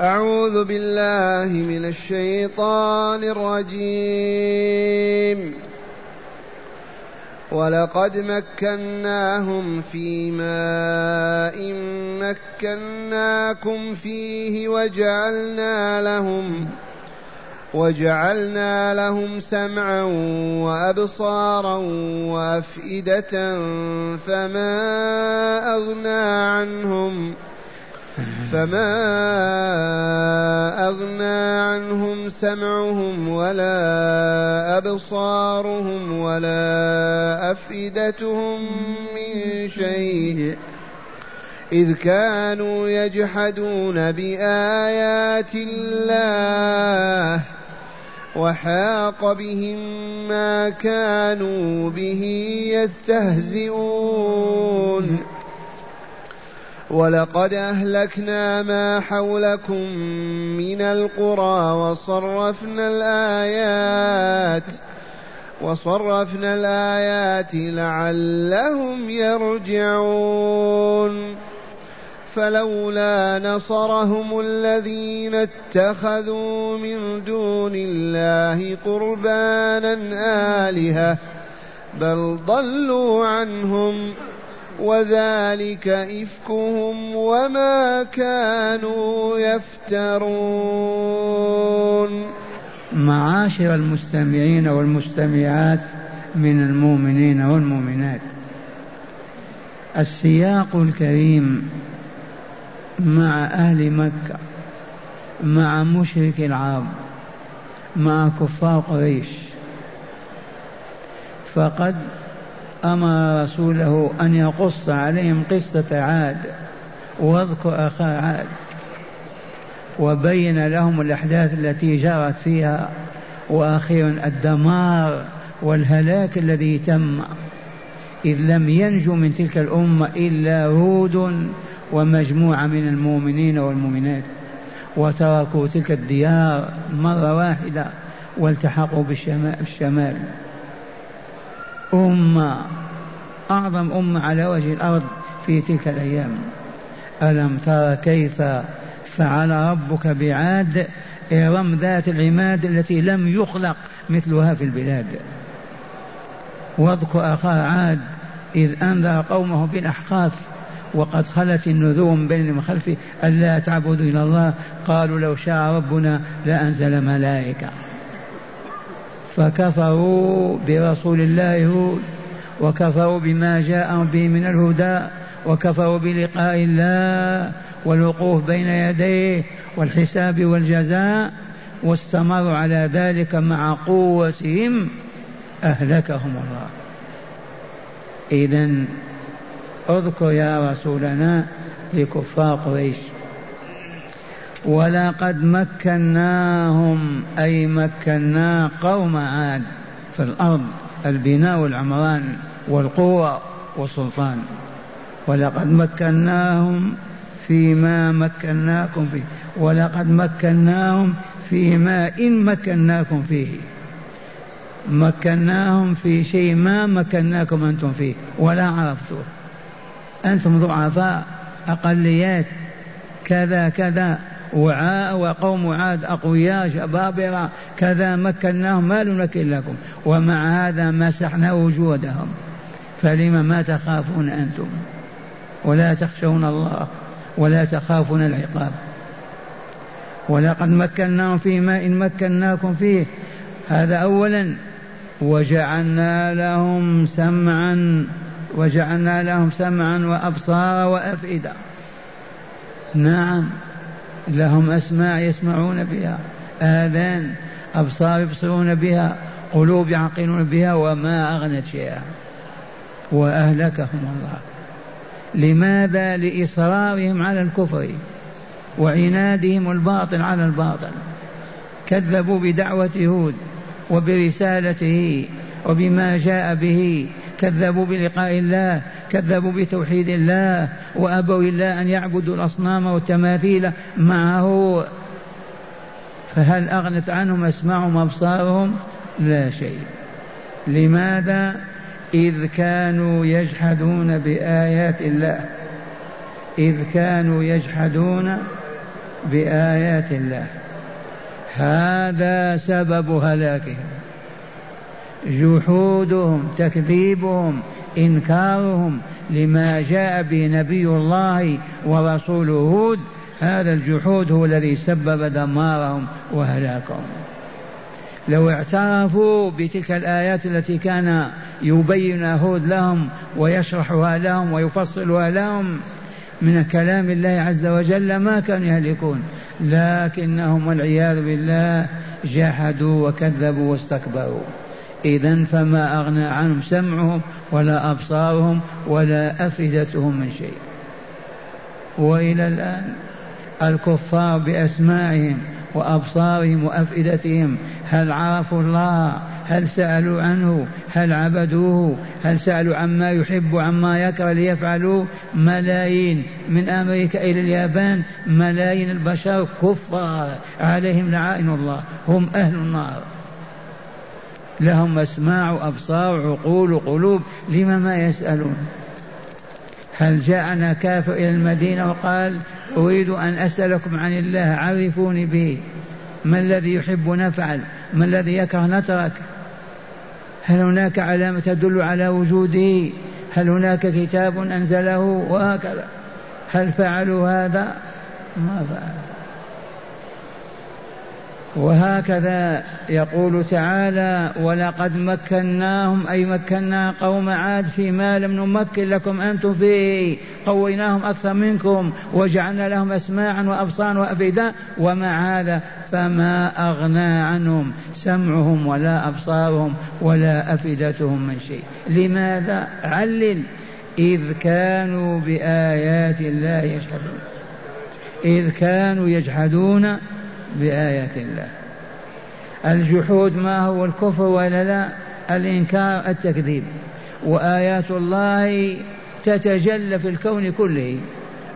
أعوذ بالله من الشيطان الرجيم. ولقد مكناهم في ماء مكناكم فيه وجعلنا لهم وجعلنا لهم سمعا وأبصارا وأفئدة فما أغنى عنهم فما أغنى عنهم سمعهم ولا أبصارهم ولا أفئدتهم من شيء إذ كانوا يجحدون بآيات الله وحاق بهم ما كانوا به يستهزئون ولقد أهلكنا ما حولكم من القرى وصرفنا الآيات وصرفنا الآيات لعلهم يرجعون. فلولا نصرهم الذين اتخذوا من دون الله قربانا آلهة بل ضلوا عنهم. وذلك إفكهم وما كانوا يفترون. معاشر المستمعين والمستمعات من المؤمنين والمؤمنات السياق الكريم مع أهل مكة مع مشرك العرب مع كفار قريش فقد أمر رسوله أن يقص عليهم قصة عاد وأذكر أخا عاد وبين لهم الأحداث التي جرت فيها وأخيرا الدمار والهلاك الذي تم إذ لم ينجو من تلك الأمة إلا هود ومجموعة من المؤمنين والمؤمنات وتركوا تلك الديار مرة واحدة والتحقوا بالشمال. أمة أعظم أمة على وجه الأرض في تلك الأيام. ألم تر كيف فعل ربك بعاد إرم ذات العماد التي لم يخلق مثلها في البلاد. واذكر أخا عاد إذ أنذر قومه بالأحقاف وقد خلت النذور من بين من خلفه ألا تعبدوا إلى الله. قالوا لو شاء ربنا لأنزل ملائكة. فكفروا برسول الله هود وكفروا بما جاء به من الهدى وكفروا بلقاء الله والوقوف بين يديه والحساب والجزاء واستمروا على ذلك مع قوتهم أهلكهم الله. إذا اذكر يا رسولنا لكفار قريش. ولقد مكناهم أي مكنا قوم عاد في الأرض البناء والعمران والقوة والسلطان. ولقد مكناهم فيما مكناكم فيه. ولقد مكناهم فيما إن مكناكم فيه. مكناهم في شيء ما مكناكم أنتم فيه. ولا عرفتوه. أنتم ضعفاء أقليات كذا كذا. وعاء وقوم عاد أقوياء جبابرة كذا مكناهم ما نمكن لكم. ومع هذا مسحنا وجودهم. فلم ما تخافون أنتم؟ ولا تخشون الله ولا تخافون العقاب. ولقد مكناهم في ماء مكناكم فيه. هذا أولا. وجعلنا لهم سمعا وجعلنا لهم سمعا وأبصارا وأفئدة. نعم. لهم أسماع يسمعون بها آذان أبصار يبصرون بها قلوب يعقلون بها وما أغنت شيئا. وأهلكهم الله. لماذا؟ لإصرارهم على الكفر وعنادهم الباطل على الباطل. كذبوا بدعوة هود وبرسالته وبما جاء به. كذبوا بلقاء الله كذبوا بتوحيد الله وأبوا الله أن يعبدوا الأصنام والتماثيل. معه فهل أغنت عنهم أسماعهم أبصارهم؟ لا شيء. لماذا؟ إذ كانوا يجحدون بآيات الله. إذ كانوا يجحدون بآيات الله. هذا سبب هلاكهم. جحودهم تكذيبهم انكارهم لما جاء به نبي الله ورسوله هود هذا الجحود هو الذي سبب دمارهم وهلاكهم. لو اعترفوا بتلك الآيات التي كان يبين هود لهم ويشرحها لهم ويفصلها لهم من كلام الله عز وجل ما كانوا يهلكون. لكنهم والعياذ بالله جحدوا وكذبوا واستكبروا. إذا فما أغنى عنهم سمعهم ولا أبصارهم ولا أفئدتهم من شيء. وإلى الآن الكفار بأسماعهم وأبصارهم وأفئدتهم هل عرفوا الله؟ هل سألوا عنه؟ هل عبدوه؟ هل سألوا عما يحب عما يكره ليفعلوا ملايين من أمريكا إلى اليابان ملايين البشر كفار عليهم لعائن الله هم أهل النار. لهم أسماع وأبصار عقول وقلوب لما ما يسألون. هل جاءنا كافر إلى المدينة وقال أريد أن أسألكم عن الله عرفوني به. ما الذي يحب نفعل؟ ما الذي يكره نترك؟ هل هناك علامة تدل على وجوده هل هناك كتاب أنزله؟ وهكذا. هل فعلوا هذا؟ ما فعلوا. وهكذا يقول تعالى ولقد مكناهم أي مكنا قوم عاد فيما لم نمكن لكم أنتم فيه. قويناهم أكثر منكم وجعلنا لهم أسماعا وأبصارا وأفئدة ومع هذا فما أغنى عنهم سمعهم ولا أبصارهم ولا أفئدتهم من شيء. لماذا؟ علل. إذ كانوا بآيات الله يجحدون. إذ كانوا يجحدون بآيات الله. الجحود ما هو الكفر ولا لا؟ الإنكار التكذيب. وآيات الله تتجلى في الكون كله.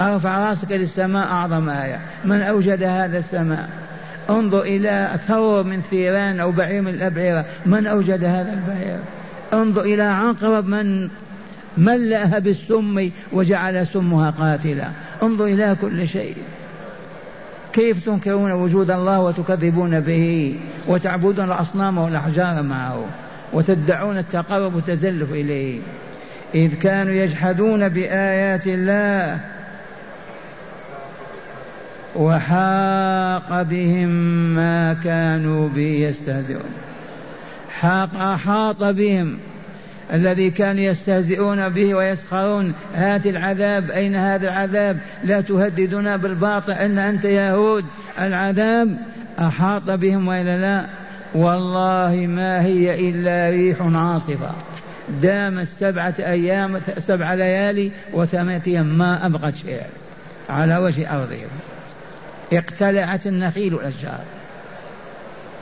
أرفع رأسك للسماء أعظم آية. من أوجد هذا السماء؟ انظر إلى ثور من ثيران أو بعير من الأبعرة. من أوجد هذا البعير انظر إلى عقرب من ملأها بالسم وجعل سمها قاتلا. انظر إلى كل شيء. كيف تنكرون وجود الله وتكذبون به وتعبدون الأصنام والأحجار معه وتدعون التقرب والتزلف إليه؟ إذ كانوا يجحدون بآيات الله وحاق بهم ما كانوا به يستهزئون. حاق أحاط بهم الذي كانوا يستهزئون به ويسخرون هات العذاب أين هذا العذاب؟ لا تهددنا بالباطل أن أنت يهود. العذاب أحاط بهم وإلا لا؟ والله ما هي إلا ريح عاصفة. دامت سبعة أيام سبع ليالي وثمانية أيام ما أبقت شيئا على وجه أرضهم. اقتلعت النخيل الأشجار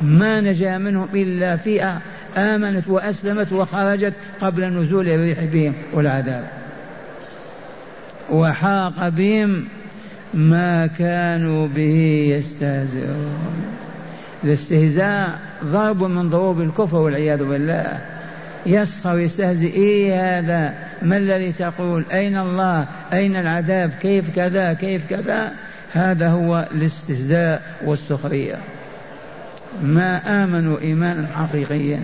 ما نجا منهم إلا فئة آمنت وأسلمت وخرجت قبل نزول الريح بهم والعذاب. وحاق بهم ما كانوا به يستهزئون. الاستهزاء ضرب من ضروب الكفر والعياذ بالله. يسخر يستهزئ إيه هذا؟ ما الذي تقول؟ أين الله؟ أين العذاب؟ كيف كذا؟ كيف كذا؟ هذا هو الاستهزاء والسخرية. ما آمنوا إيمانا حقيقيا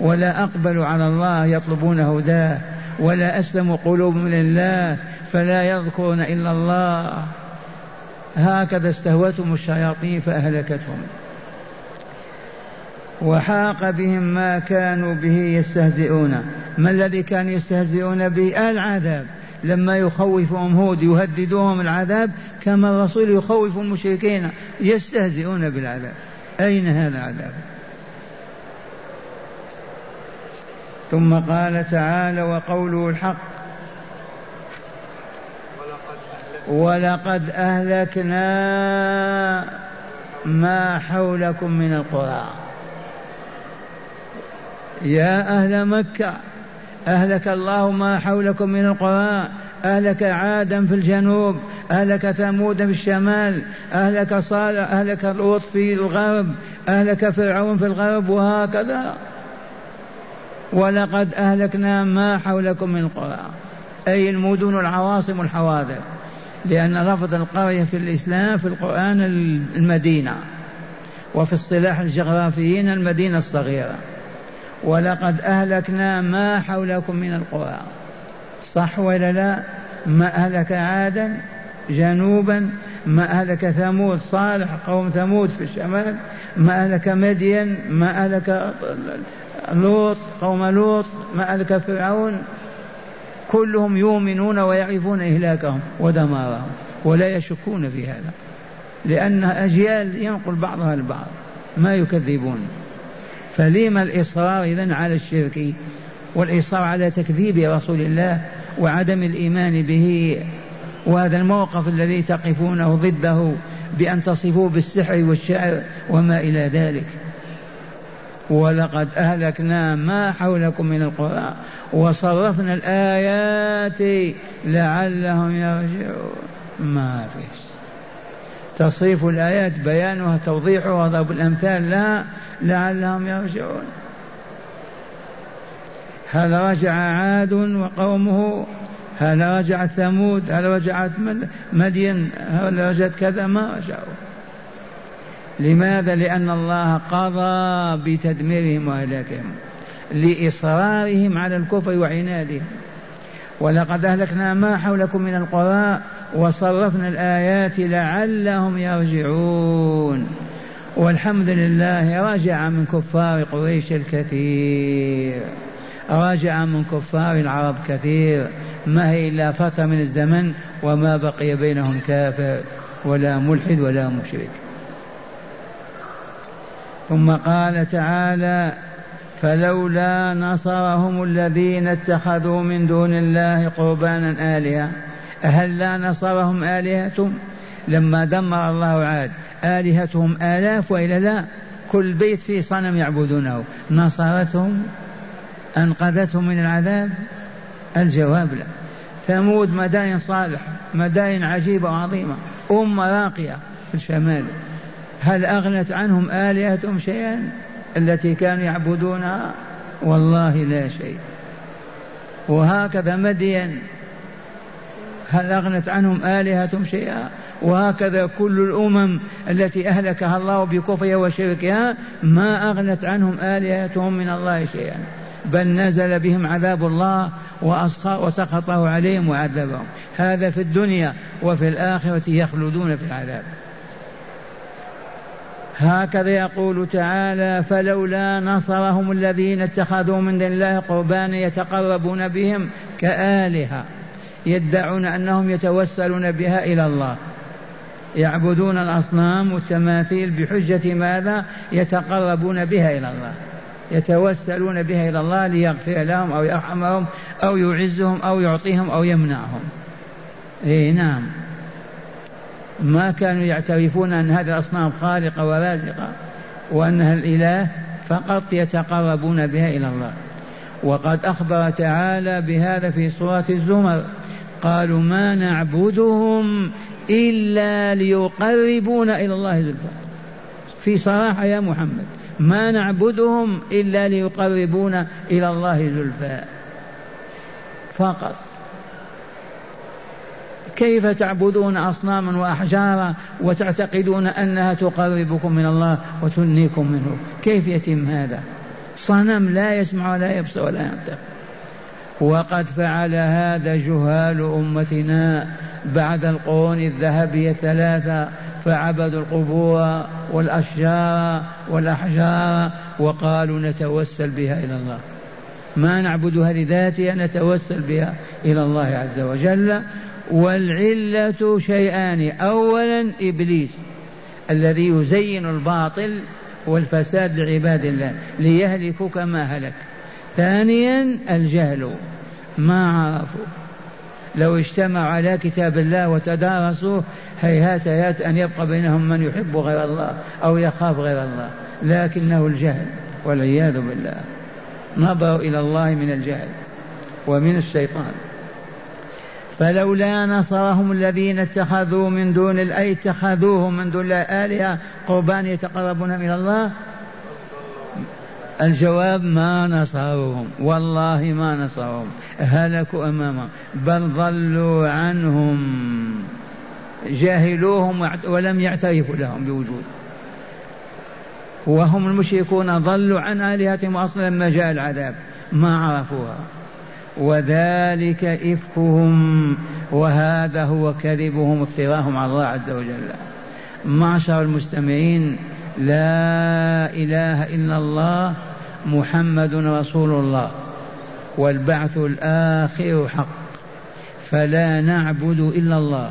ولا أقبلوا على الله يطلبون هداه ولا أسلموا قلوبهم لله فلا يذكرون إلا الله. هكذا استهوتهم الشياطين فأهلكتهم. وحاق بهم ما كانوا به يستهزئون. ما الذي كانوا يستهزئون به العذاب لما يخوفهم هود يهددوهم العذاب كما الرسول يخوف المشركين يستهزئون بالعذاب. أين هذا العذاب؟ ثم قال تعالى وقوله الحق. ولقد أهلكنا ما حولكم من القرى. يا أهل مكة أهلك الله ما حولكم من القرى. أهلك عادا في الجنوب أهلك ثمود في الشمال أهلك صالح أهلك لوط في الغرب أهلك فرعون في الغرب وهكذا. ولقد أهلكنا ما حولكم من القرى أي المدن العواصم الحواضر لأن لفظ القرية في الإسلام في القرآن المدينة وفي اصطلاح الجغرافيين المدينة الصغيرة. ولقد أهلكنا ما حولكم من القرى. صح ولا لا؟ ما أهلك عادا جنوبا؟ ما أهلك ثمود صالح قوم ثمود في الشمال؟ ما أهلك مدين؟ ما أهلك لوط قوم لوط؟ ما أهلك فرعون؟ كلهم يؤمنون ويعرفون إهلاكهم ودمارهم ولا يشكون في هذا لأنها أجيال ينقل بعضها البعض ما يكذبون. فلما الإصرار إذن على الشرك؟ والإصرار على تكذيب رسول الله وعدم الإيمان به وهذا الموقف الذي تقفونه ضده بأن تصفوه بالسحر والشعر وما إلى ذلك. ولقد أهلكنا ما حولكم من القرى وصرفنا الآيات لعلهم يرجعون. ما فيش تصريف الآيات بيانها توضيحها ضرب الأمثال لا لعلهم يرجعون. هل رجع عاد وقومه هل رجعت ثمود هل رجعت مدين هل رجعت كذا ما رجعوا. لماذا؟ لأن الله قضى بتدميرهم وهلاكهم لإصرارهم على الكفر وعنادهم. ولقد أهلكنا ما حولكم من القرى وصرفنا الآيات لعلهم يرجعون. والحمد لله رجع من كفار قريش الكثير. رجع من كفار العرب كثير. ما هي إلا فترة من الزمن وما بقي بينهم كافر ولا ملحد ولا مشرك. ثم قال تعالى فلولا نصرهم الذين اتخذوا من دون الله قربانا آلهة. هل لا نصرهم آلهتهم؟ لما دمر الله عاد آلهتهم آلاف وإلا لا. كل بيت فيه صنم يعبدونه. نصرتهم أنقذتهم من العذاب؟ الجواب لا. ثمود مدائن صالحة مدائن عجيبة وعظيمة أمة راقية في الشمال. هل أغنت عنهم آلهتهم شيئا؟ التي كانوا يعبدونها؟ والله لا شيء. وهكذا مدين. هل أغنت عنهم آلهتهم شيئا؟ وهكذا كل الأمم التي أهلكها الله بكفرها وشركها ما أغنت عنهم آلهتهم من الله شيئا. بل نزل بهم عذاب الله وسخطه عليهم وعذبهم. هذا في الدنيا وفي الآخرة يخلدون في العذاب. هكذا يقول تعالى فلولا نصرهم الذين اتخذوا من دون الله قربانا يتقربون بهم كآلهة يدعون أنهم يتوسلون بها إلى الله. يعبدون الأصنام والتماثيل بحجة ماذا؟ يتقربون بها إلى الله. يتوسلون بها إلى الله ليغفر لهم أو يرحمهم أو يعزهم أو يعطيهم أو يمنعهم. إيه نعم. ما كانوا يعترفون أن هذه الأصنام خالقة ورازقة وأنها الإله فقط يتقربون بها إلى الله. وقد أخبر تعالى بهذا في سورة الزمر. قالوا ما نعبدهم إلا ليقربونا إلى الله زلفى. في صراحة يا محمد ما نعبدهم إلا ليقربونا إلى الله زلفى. فقط. كيف تعبدون أصناما وأحجارا وتعتقدون أنها تقربكم من الله وتنيكم منه؟ كيف يتم هذا؟ صنم لا يسمع ولا يبصر ولا ينطق. وقد فعل هذا جهال أمتنا بعد القرون الذهبية الثلاثة. فعبدوا القبور والأشجار والأحجار وقالوا نتوسل بها إلى الله. ما نعبدها لذاتها نتوسل بها إلى الله عز وجل. والعلة شيئان. أولا إبليس الذي يزين الباطل والفساد لعباد الله ليهلكوا كما هلك. ثانيا الجهل. ما عرفوا؟ لو اجتمعوا على كتاب الله وتدارسوه هيهات هيهات أن يبقى بينهم من يحب غير الله أو يخاف غير الله. لكنه الجهل والعياذ بالله. نظروا إلى الله من الجهل ومن الشيطان. فلولا نصرهم الذين اتخذوا من دون أي اتخذوهم من دون الله آلهة قربان يتقربون إلى الله الجواب ما نصروهم. والله ما نصروهم. هلكوا أمامهم بل ضلوا عنهم. جاهلوهم ولم يعترفوا لهم بوجود. وهم المشركون ضلوا عن آلهتهم أصلا لما جاء العذاب. ما عرفوها. وذلك إفكهم. وهذا هو كذبهم افتراهم على الله عز وجل. معشر المستمعين لا إله إلا الله محمد رسول الله. والبعث الآخر حق. فلا نعبد إلا الله.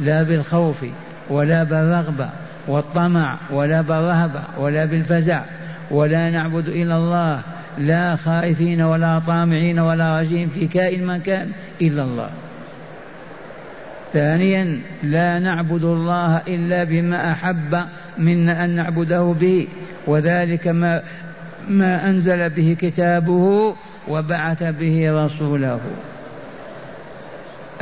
لا بالخوف ولا بالرغبة والطمع ولا بالرهبة ولا بالفزع. ولا نعبد إلا الله. لا خائفين ولا طامعين ولا رجين في كائن من كان إلا الله. ثانيا لا نعبد الله إلا بما أحب منا أن نعبده به. وذلك ما ما أنزل به كتابه وبعث به رسوله.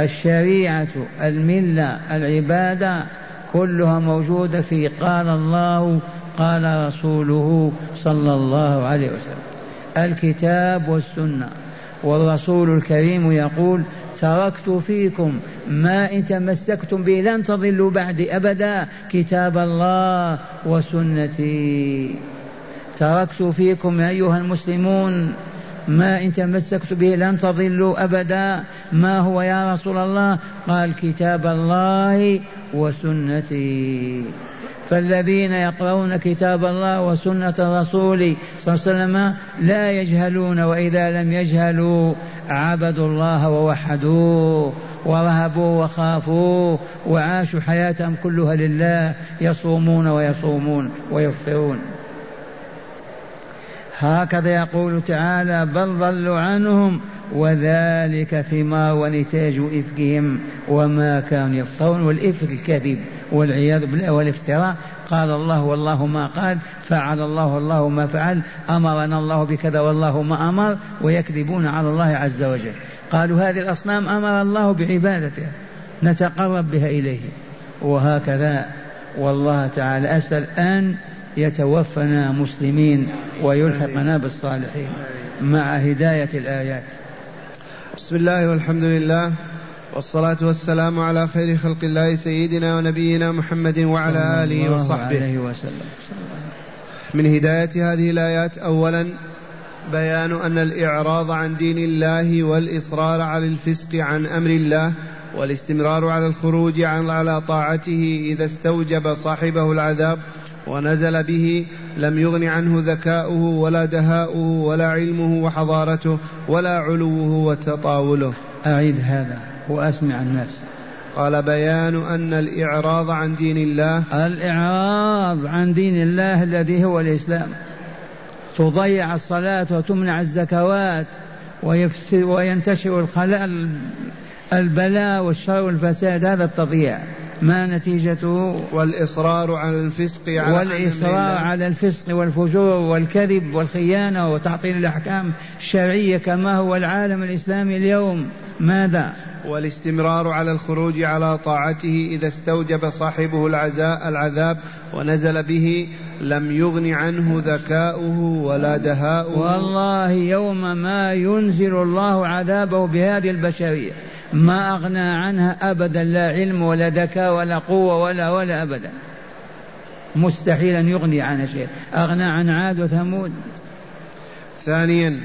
الشريعة الملة العبادة كلها موجودة في قال الله قال رسوله صلى الله عليه وسلم. الكتاب والسنة. والرسول الكريم يقول تركت فيكم ما إن تمسكتم به لن تضلوا بعدي أبدا كتاب الله وسنتي. تركت فيكم أيها المسلمون. ما إن تمسكت به لن تضلوا أبدا. ما هو يا رسول الله؟ قال كتاب الله وسنتي. فالذين يقرؤون كتاب الله وسنة الرسول صلى الله عليه وسلم لا يجهلون وإذا لم يجهلوا عبدوا الله ووحدوه ورهبوا وخافوا وعاشوا حياتهم كلها لله يصومون ويصومون ويفطرون. هكذا يقول تعالى بل ضلوا عنهم وذلك ثمار ونتاج إفكهم وما كانوا يفترون والإفك الكذب والعياذ بالله والافتراء. قال الله والله ما قال فعل الله والله ما فعل أمرنا الله بكذا والله ما أمر ويكذبون على الله عز وجل. قالوا هذه الأصنام أمر الله بعبادتها نتقرب بها إليه. وهكذا والله تعالى أسأل أن يتوفنا مسلمين ويلحقنا بالصالحين مع هداية الآيات. بسم الله والحمد لله والصلاة والسلام على خير خلق الله سيدنا ونبينا محمد وعلى آله وصحبه. عليه وسلم. من هداية هذه الآيات أولا بيان أن الإعراض عن دين الله والإصرار على الفسق عن أمر الله والاستمرار على الخروج عن على طاعته إذا استوجب صاحبه العذاب ونزل به لم يغن عنه ذكاؤه ولا دهاؤه ولا علمه وحضارته ولا علوه وتطاوله. أعيد هذا وأسمع الناس. قال بيان أن الإعراض عن دين الله. الإعراض عن دين الله الذي هو الإسلام. تضيع الصلاة وتمنع الزكوات وينتشر الخلاء البلاء والشر والفساد. هذا التضييع. ما نتيجته والإصرار على الفسق على والإصرار على الفسق والفجور والكذب والخيانة وتعطيل الأحكام الشرعية كما هو العالم الإسلامي اليوم. ماذا؟ والاستمرار على الخروج على طاعته إذا استوجب صاحبه العزاء العذاب ونزل به لم يغن عنه ذكاؤه ولا دهاؤه. والله يوم ما ينزل الله عذابه بهذه البشرية. ما أغنى عنها أبدا لا علم ولا ذكاء ولا قوة ولا ولا أبدا. مستحيل أن يغني عنها شيء. أغنى عن عاد وثمود. ثانيا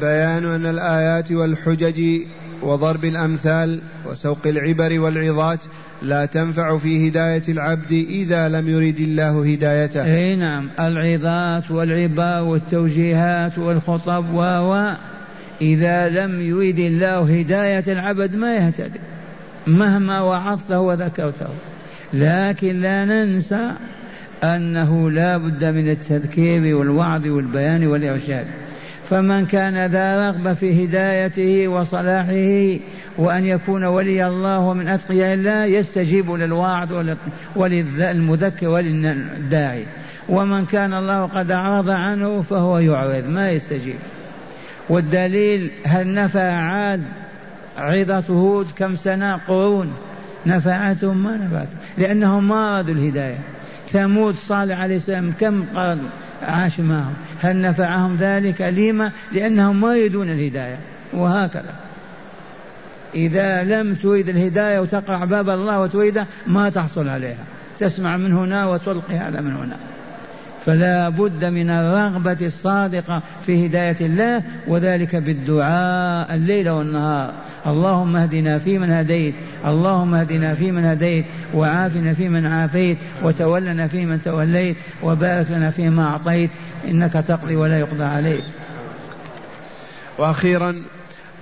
بيان أن الآيات والحجج وضرب الأمثال وسوق العبر والعظات لا تنفع في هداية العبد إذا لم يرد الله هدايته. أي نعم. العظات والعبار والتوجيهات والخطب و إذا لم يرد الله هداية العبد ما يهتدي مهما وعظته وذكرته. لكن لا ننسى أنه لا بد من التذكير والوعظ والبيان والإرشاد. فمن كان ذا رغبة في هدايته وصلاحه وأن يكون ولي الله ومن أتقياء الله يستجيب للواعظ وللمذكر وللداعي. ومن كان الله قد أعرض عنه فهو يعرض ما يستجيب. والدليل هل نفع عاد عظة هود كم سنة قرون؟ نفعتهم ما نفعتهم لأنهم ما أرادوا الهداية. ثمود صالح عليه السلام كم قرن عاش معهم؟ هل نفعهم ذلك لما؟ لأنهم ما يريدون الهداية وهكذا. إذا لم تريد الهداية وتقرع باب الله وتريده ما تحصل عليها. تسمع من هنا وتلقي هذا من هنا. فلا بد من الرغبة الصادقة في هداية الله وذلك بالدعاء الليل والنهار. اللهم اهدنا فيمن هديت اللهم اهدنا فيمن هديت وعافنا فيمن عافيت وتولنا فيمن توليت وبارك لنا فيما أعطيت إنك تقضي ولا يقضى عليك. وأخيرا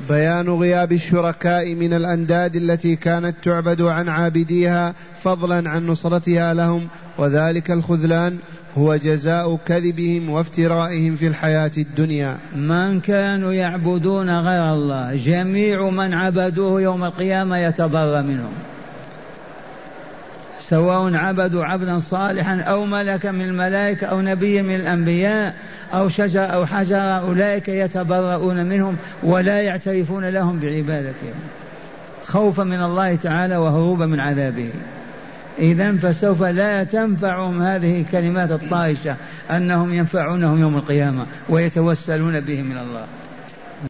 بيان غياب الشركاء من الأنداد التي كانت تعبد عن عابديها فضلا عن نصرتها لهم وذلك الخذلان هو جزاء كذبهم وافترائهم في الحياة الدنيا. من كانوا يعبدون غير الله جميع من عبدوه يوم القيامة يتبرى منهم. سواء عبدوا عبدا صالحا أو ملكا من الملائكة أو نبيا من الأنبياء أو شجر أو حجر أولئك يتبرؤون منهم ولا يعترفون لهم بعبادتهم. خوفا من الله تعالى وهروبا من عذابه. إذا فسوف لا تنفعهم هذه الكلمات الطائشة أنهم ينفعونهم يوم القيامة ويتوسلون بهم من الله.